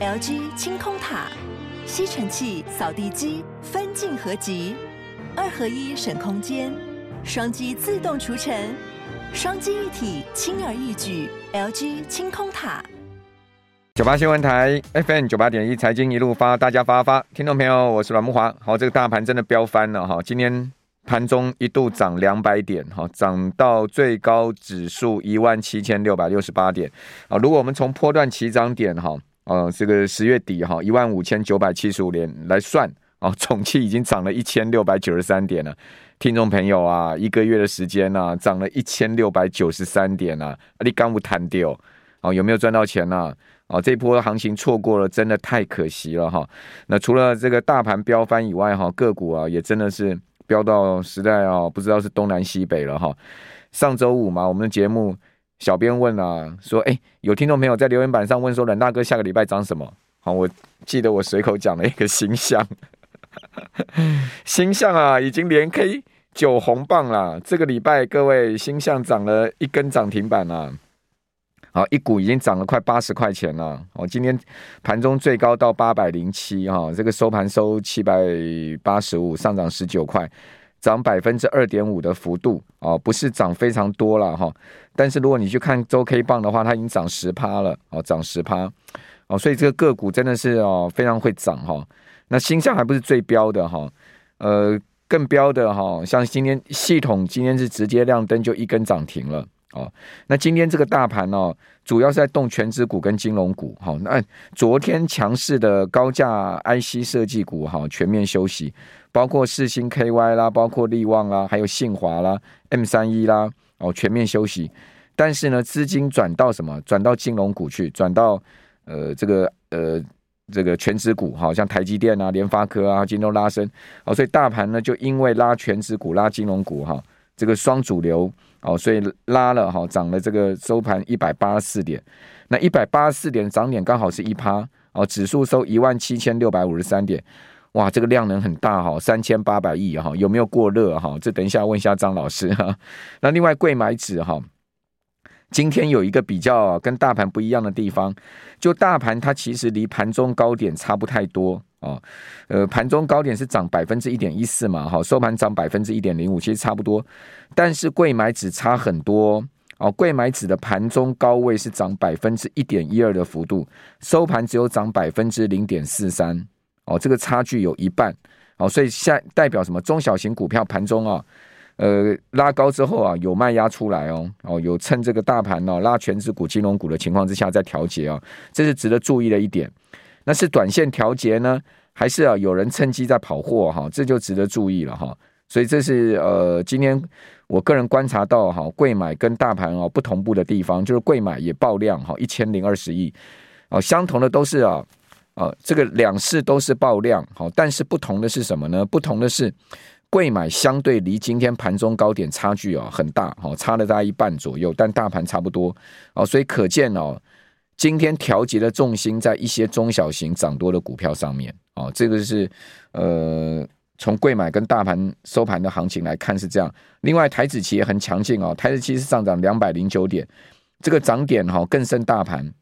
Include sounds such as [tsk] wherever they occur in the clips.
LG 清空塔，吸尘器、扫地机分镜合集，二合一省空间，双击自动除尘，双击一体轻而易举。LG 清空塔。九八新闻台 FM 九八点一财经一路发，大家发发，听众朋友，我是阮木华。好，这个大盘真的飙翻了哈，今天。盘中一度涨两百点，哈，涨到最高指数一万七千六百六十八点，啊，如果我们从波段起涨点，哈，呃，这个十月底，哈，一万五千九百七十五点来算，啊，总计已经涨了一千六百九十三点了。听众朋友啊，一个月的时间呢，涨了一千六百九十三点啊，你干不谈掉，哦，有没有赚到钱呢？哦，这波行情错过了，真的太可惜了哈。那除了这个大盘飙翻以外，哈，个股啊，也真的是。飙到时代啊，不知道是东南西北了哈。上周五嘛，我们的节目小编问啊，说哎，有听众朋友在留言板上问说，阮大哥下个礼拜涨什么？好，我记得我随口讲了一个星象，[laughs] 星象啊，已经连 K 九红棒了。这个礼拜各位星象涨了一根涨停板了。好，一股已经涨了快八十块钱了。哦，今天盘中最高到八百零七哈，这个收盘收七百八十五，上涨十九块，涨百分之二点五的幅度哦，不是涨非常多了哈。但是如果你去看周 K 棒的话，它已经涨十趴了哦，涨十趴哦，所以这个个股真的是哦非常会涨哈。那星象还不是最标的哈，呃，更标的哈，像今天系统今天是直接亮灯就一根涨停了。哦，那今天这个大盘哦，主要是在动全值股跟金融股。好，那昨天强势的高价 IC 设计股哈，全面休息，包括世芯 KY 啦，包括力旺啦，还有信华啦、M 三一啦，哦，全面休息。但是呢，资金转到什么？转到金融股去，转到呃这个呃这个全值股，好像台积电啊、联发科啊，今天都拉升。哦，所以大盘呢，就因为拉全值股、拉金融股哈，这个双主流。哦，所以拉了哈，涨了这个收盘一百八十四点，那一百八十四点涨点刚好是一趴哦，指数收一万七千六百五十三点，哇，这个量能很大哈，三千八百亿哈，有没有过热哈？这等一下问一下张老师哈。[laughs] 那另外柜买指哈，今天有一个比较跟大盘不一样的地方，就大盘它其实离盘中高点差不太多。哦，呃，盘中高点是涨百分之一点一四嘛，好，收盘涨百分之一点零五，其实差不多，但是柜买指差很多哦，柜买指的盘中高位是涨百分之一点一二的幅度，收盘只有涨百分之零点四三，哦，这个差距有一半，哦，所以下代表什么？中小型股票盘中啊，呃，拉高之后啊，有卖压出来哦，哦，有趁这个大盘哦拉权值股、金融股的情况之下在调节啊，这是值得注意的一点。那是短线调节呢，还是啊有人趁机在跑货哈？这就值得注意了哈。所以这是呃今天我个人观察到哈，贵买跟大盘哦不同步的地方，就是贵买也爆量哈，一千零二十亿哦，相同的都是啊啊这个两市都是爆量好，但是不同的是什么呢？不同的是贵买相对离今天盘中高点差距啊很大哈，差了大概一半左右，但大盘差不多哦，所以可见哦。今天调节的重心在一些中小型涨多的股票上面，哦，这个是呃，从贵买跟大盘收盘的行情来看是这样。另外，台指期也很强劲哦，台指期是上涨两百零九点，这个涨点哈更胜大盘，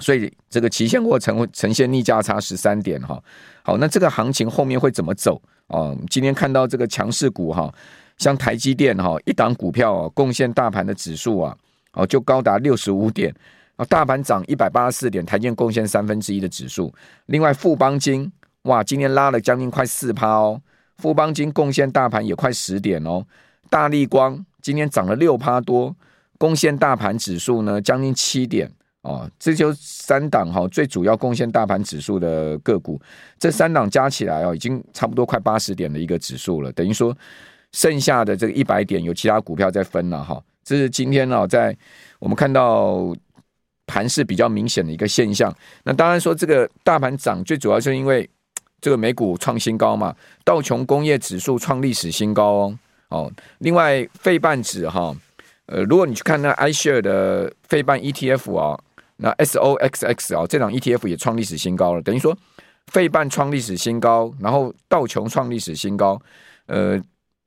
所以这个期现货呈呈现逆价差十三点哈。好，那这个行情后面会怎么走啊？今天看到这个强势股哈，像台积电哈，一档股票贡献大盘的指数啊，哦，就高达六十五点。啊大盘涨一百八十四点，台积电贡献三分之一的指数。另外，富邦金哇，今天拉了将近快四趴哦。富邦金贡献大盘也快十点哦。大立光今天涨了六趴多，贡献大盘指数呢将近七点哦。这就三档哈，最主要贡献大盘指数的个股，这三档加起来哦，已经差不多快八十点的一个指数了。等于说，剩下的这个一百点有其他股票在分了哈。这是今天呢，在我们看到。盘势比较明显的一个现象，那当然说这个大盘涨最主要是因为 [tsk] 这个美股创新高嘛，道琼工业指数创历史新高哦。哦，另外费半指哈，呃，如果你去看那 iShare 的费半 ETF 啊，那 SOXX 啊这档 ETF 也创历史新高了，等于说费半创历史新高，然后道琼创历史新高，呃，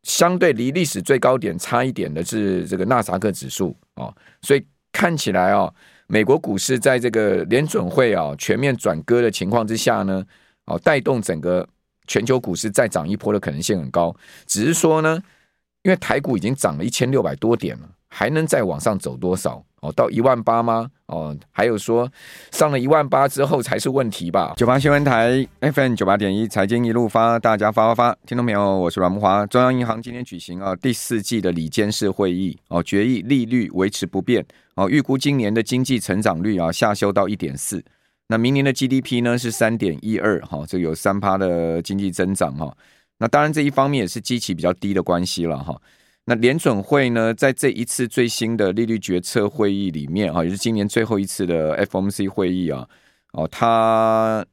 相对离历史最高点差一点的是这个纳萨克指数。啊，所以看起来哦。美国股市在这个联准会啊全面转割的情况之下呢，哦，带动整个全球股市再涨一波的可能性很高。只是说呢，因为台股已经涨了一千六百多点了，还能再往上走多少？哦，到一万八吗？哦，还有说上了一万八之后才是问题吧？九八新闻台 FM 九八点一财经一路发，大家发发发，听到没有？我是阮木华。中央银行今天举行啊第四季的理监事会议哦，决议利率维持不变哦，预估今年的经济成长率啊下修到一点四，那明年的 GDP 呢是三点一二哈，这有三趴的经济增长哈、那当然这一方面也是基期比较低的关系了哈。那联准会呢，在这一次最新的利率决策会议里面啊，也是今年最后一次的 FOMC 会议啊，哦，他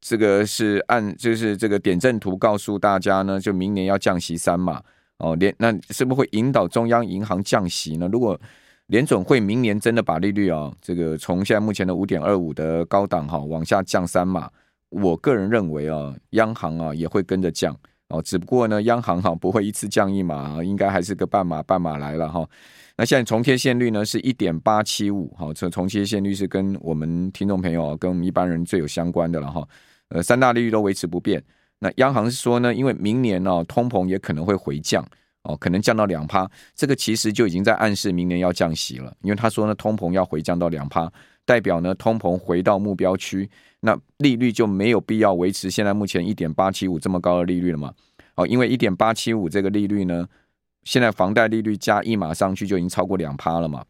这个是按就是这个点阵图告诉大家呢，就明年要降息三码哦，联那是不是会引导中央银行降息呢？如果联准会明年真的把利率啊，这个从现在目前的五点二五的高档哈往下降三码，我个人认为啊，央行啊也会跟着降。哦，只不过呢，央行哈不会一次降一码，应该还是个半码半码来了哈。那现在重贴现率呢是一点八七五，好，这重贴现率是跟我们听众朋友跟我们一般人最有相关的了哈。呃，三大利率都维持不变。那央行是说呢，因为明年呢通膨也可能会回降，哦，可能降到两趴，这个其实就已经在暗示明年要降息了，因为他说呢通膨要回降到两趴，代表呢通膨回到目标区。那利率就没有必要维持现在目前一点八七五这么高的利率了嘛？哦，因为一点八七五这个利率呢，现在房贷利率加一码上去就已经超过两趴了嘛，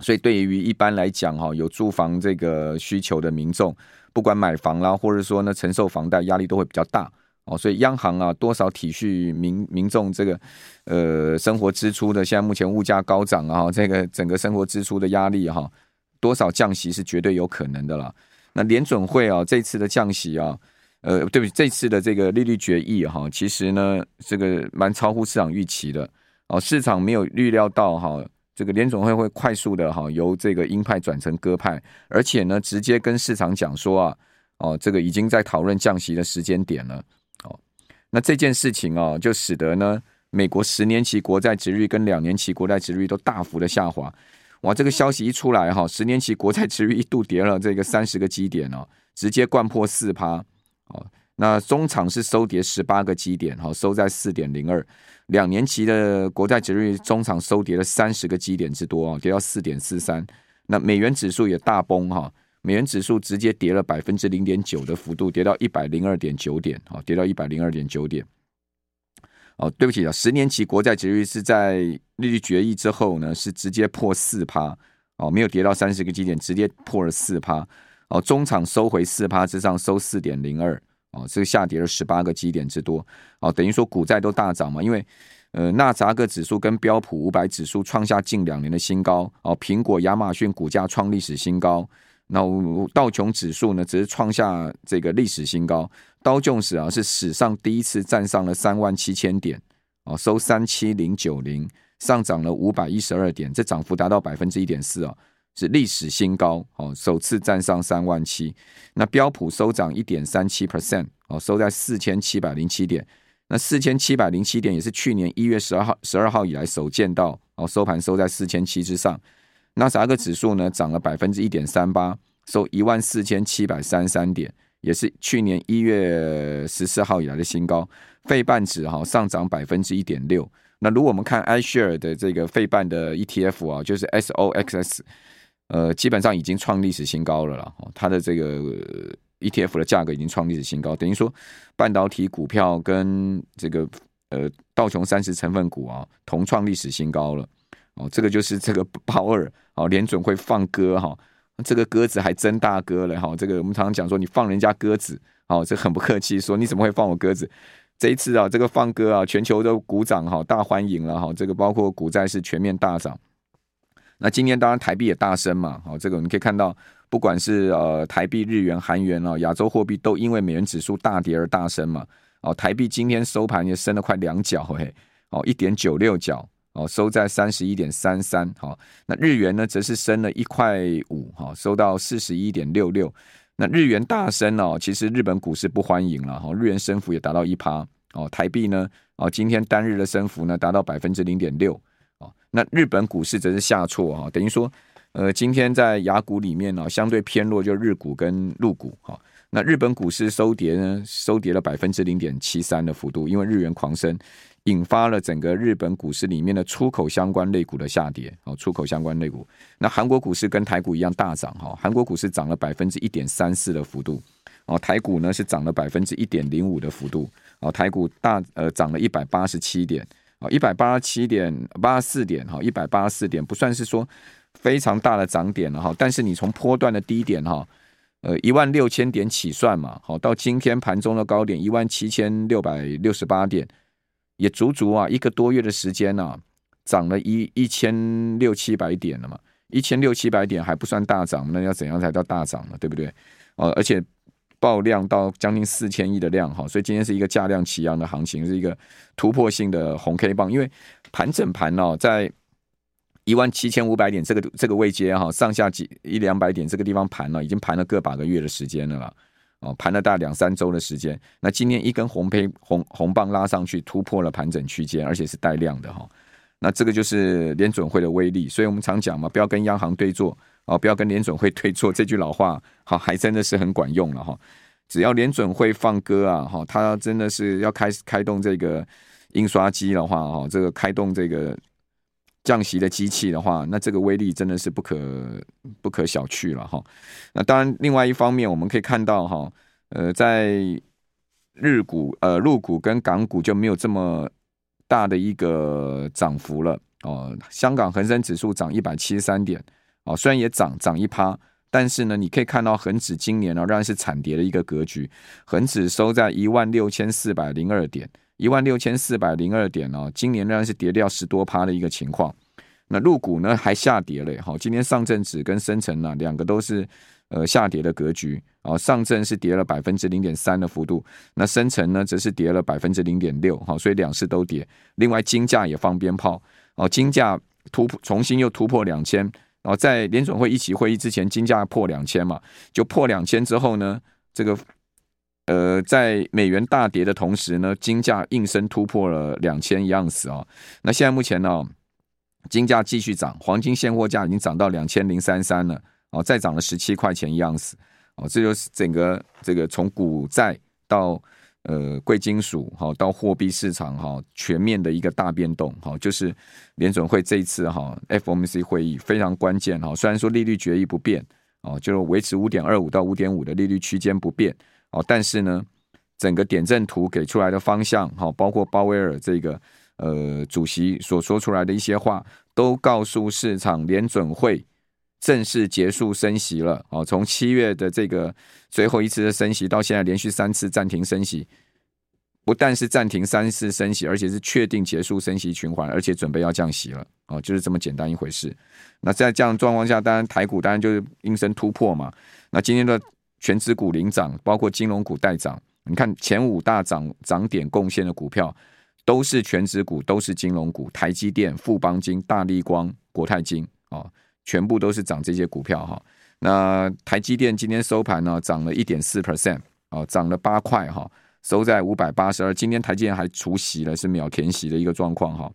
所以对于一般来讲哈，有住房这个需求的民众，不管买房啦，或者说呢承受房贷压力都会比较大哦，所以央行啊多少体恤民民众这个呃生活支出的，现在目前物价高涨啊，这个整个生活支出的压力哈，多少降息是绝对有可能的啦。那联准会啊，这次的降息啊，呃，对不起，这次的这个利率决议哈，其实呢，这个蛮超乎市场预期的哦，市场没有预料到哈，这个联准会会快速的哈，由这个鹰派转成鸽派，而且呢，直接跟市场讲说啊，哦，这个已经在讨论降息的时间点了，哦，那这件事情啊，就使得呢，美国十年期国债殖率跟两年期国债殖率都大幅的下滑。哇，这个消息一出来哈，十年期国债 [laughs] 殖率一度跌了这个三十个基点哦，直接掼破四趴哦。那中场是收跌十八个基点哈，收在四点零二。两年期的国债殖率中场收跌了三十个基点之多啊，跌到四点四三。那美元指数也大崩哈，美元指数直接跌了百分之零点九的幅度，跌到一百零二点九点啊，跌到一百零二点九点。哦，对不起啊，十年期国债殖率是在利率决议之后呢，是直接破四趴，哦，没有跌到三十个基点，直接破了四趴，哦，中场收回四趴之上，收四点零二，哦，这个下跌了十八个基点之多，哦，等于说股债都大涨嘛，因为呃，纳扎克指数跟标普五百指数创下近两年的新高，哦，苹果、亚马逊股价创历史新高。那道琼指数呢，只是创下这个历史新高。道琼斯啊，是史上第一次站上了三万七千点，哦，收三七零九零，上涨了五百一十二点，这涨幅达到百分之一点四啊，是历史新高哦，首次站上三万七。那标普收涨一点三七 percent，哦，收在四千七百零七点。那四千七百零七点也是去年一月十二号十二号以来首见到哦，收盘收在四千七之上。纳斯达克指数呢，涨了百分之一点三八，收一万四千七百三十三点，也是去年一月十四号以来的新高。费半指哈上涨百分之一点六。那如果我们看 iShare 的这个费半的 ETF 啊，就是 SOXS，呃，基本上已经创历史新高了啦。它的这个 ETF 的价格已经创历史新高，等于说半导体股票跟这个呃道琼三十成分股啊同创历史新高了。哦，这个就是这个鲍尔哦，联准会放鸽哈，这个鸽子还真大哥了哈。这个我们常常讲说，你放人家鸽子，哦，这很不客气，说你怎么会放我鸽子？这一次啊，这个放鸽啊，全球都鼓掌哈，大欢迎了哈。这个包括股债是全面大涨。那今天当然台币也大升嘛，好，这个你可以看到，不管是呃台币、日元、韩元啊，亚洲货币都因为美元指数大跌而大升嘛。哦，台币今天收盘也升了快两角嘿，哦，一点九六角。哦，收在三十一点三三，好，那日元呢，则是升了一块五，哈，收到四十一点六六。那日元大升哦，其实日本股市不欢迎了，哈，日元升幅也达到一趴，哦，台币呢，哦，今天单日的升幅呢，达到百分之零点六，哦，那日本股市则是下挫，哈，等于说呃，今天在雅股里面呢，相对偏弱，就日股跟陆股哈。那日本股市收跌呢，收跌了百分之零点七三的幅度，因为日元狂升，引发了整个日本股市里面的出口相关类股的下跌。哦，出口相关类股。那韩国股市跟台股一样大涨哈，韩国股市涨了百分之一点三四的幅度，哦，台股呢是涨了百分之一点零五的幅度，哦，台股大呃涨了一百八十七点，哦，一百八十七点八十四点哈，一百八十四点不算是说非常大的涨点了哈，但是你从波段的低点哈。呃，一万六千点起算嘛，好，到今天盘中的高点一万七千六百六十八点，也足足啊一个多月的时间啊，涨了一一千六七百点了嘛，一千六七百点还不算大涨，那要怎样才叫大涨呢？对不对？哦，而且爆量到将近四千亿的量哈，所以今天是一个价量齐扬的行情，是一个突破性的红 K 棒，因为盘整盘哦在。一万七千五百点这个这个位阶哈，上下几一两百点这个地方盘了，已经盘了个把个月的时间了啦，哦，盘了大概两三周的时间。那今天一根红胚红红棒拉上去，突破了盘整区间，而且是带量的哈。那这个就是联准会的威力，所以我们常讲嘛，不要跟央行对坐哦，不要跟联准会对坐，这句老话好，还真的是很管用了哈。只要联准会放歌啊，哈，他真的是要开始开动这个印刷机的话，哈，这个开动这个。降息的机器的话，那这个威力真的是不可不可小觑了哈。那当然，另外一方面我们可以看到哈，呃，在日股、呃陆股跟港股就没有这么大的一个涨幅了哦。香港恒生指数涨一百七十三点哦，虽然也涨涨一趴，但是呢，你可以看到恒指今年呢仍然是惨跌的一个格局，恒指收在一万六千四百零二点。一万六千四百零二点哦，今年仍然是跌掉十多趴的一个情况。那陆股呢还下跌了，好，今天上证指跟深成呢两个都是呃下跌的格局啊，上证是跌了百分之零点三的幅度，那深成呢则是跌了百分之零点六，好，所以两市都跌。另外金价也放鞭炮哦，金价突破重新又突破两千，然后在联准会一起会议之前，金价破两千嘛，就破两千之后呢，这个。呃，在美元大跌的同时呢，金价应声突破了两千一盎司啊。那现在目前呢、金价继续涨，黄金现货价已经涨到两千零三三了哦，再涨了十七块钱一盎司哦。这就是整个这个从股债到呃贵金属哈、到货币市场哈、全面的一个大变动哈、就是联准会这一次哈、FOMC 会议非常关键哈、虽然说利率决议不变哦，就是维持五点二五到五点五的利率区间不变。哦，但是呢，整个点阵图给出来的方向，哈，包括鲍威尔这个呃主席所说出来的一些话，都告诉市场，联准会正式结束升息了。哦，从七月的这个最后一次的升息到现在连续三次暂停升息，不但是暂停三次升息，而且是确定结束升息循环，而且准备要降息了。哦，就是这么简单一回事。那在这样状况下，当然台股当然就是应声突破嘛。那今天的。全指股领涨，包括金融股带涨。你看前五大涨涨点贡献的股票，都是全指股，都是金融股。台积电、富邦金、大立光、国泰金、哦，全部都是涨这些股票哈。那台积电今天收盘呢，涨了一点四 percent 啊，涨了八块哈，收在五百八十二。今天台积电还除息了，是秒填息的一个状况哈。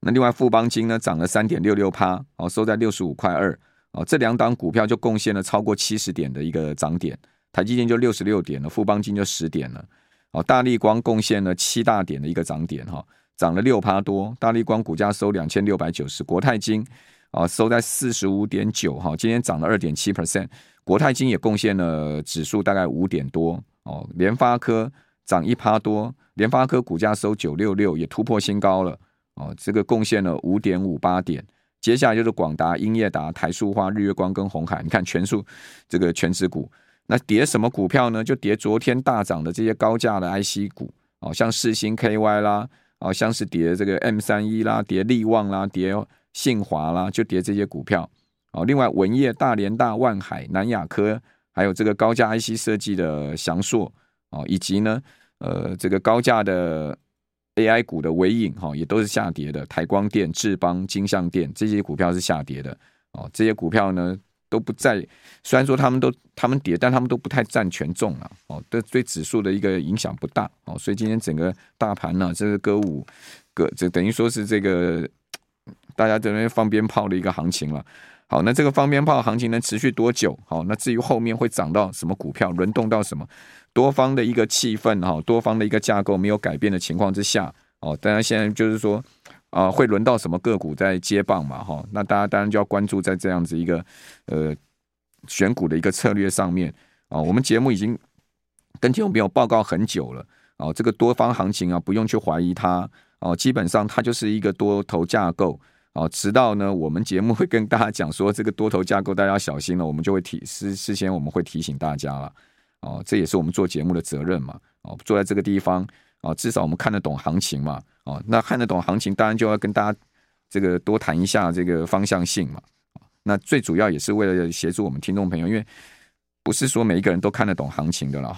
那另外富邦金呢，涨了三点六六趴，哦，收在六十五块二。哦，这两档股票就贡献了超过七十点的一个涨点，台积电就六十六点了，富邦金就十点了。哦，大立光贡献了七大点的一个涨点，哈，涨了六趴多。大立光股价收两千六百九十，国泰金啊收在四十五点九，哈，今天涨了二点七 percent。国泰金也贡献了指数大概五点多。哦，联发科涨一趴多，联发科股价收九六六，也突破新高了。哦，这个贡献了五点五八点。接下来就是广达、英业达、台塑化、日月光跟鸿海，你看全数这个权值股，那跌什么股票呢？就跌昨天大涨的这些高价的 IC 股，哦，像世芯 KY 啦，哦，像是跌这个 M 三一啦，跌力旺啦，跌信华啦，就跌这些股票。哦，另外文业、大连大、万海、南亚科，还有这个高价 IC 设计的翔硕，哦，以及呢，呃，这个高价的。AI 股的尾影哈，也都是下跌的。台光电、智邦、金像电这些股票是下跌的哦。这些股票呢都不在，虽然说他们都他们跌，但他们都不太占权重了哦。对对，指数的一个影响不大哦。所以今天整个大盘呢，这个歌舞歌，这等于说是这个大家在那边放鞭炮的一个行情了。好，那这个放鞭炮行情能持续多久？好，那至于后面会涨到什么股票，轮动到什么多方的一个气氛哈，多方的一个架构没有改变的情况之下，哦，当然现在就是说啊，会轮到什么个股在接棒嘛？哈，那大家当然就要关注在这样子一个呃选股的一个策略上面啊。我们节目已经跟听众朋友报告很久了啊，这个多方行情啊，不用去怀疑它哦，基本上它就是一个多头架构。哦，直到呢，我们节目会跟大家讲说，这个多头架构大家要小心了，我们就会提事事先我们会提醒大家了。哦，这也是我们做节目的责任嘛。哦，坐在这个地方，哦，至少我们看得懂行情嘛。哦，那看得懂行情，当然就要跟大家这个多谈一下这个方向性嘛。那最主要也是为了协助我们听众朋友，因为不是说每一个人都看得懂行情的了。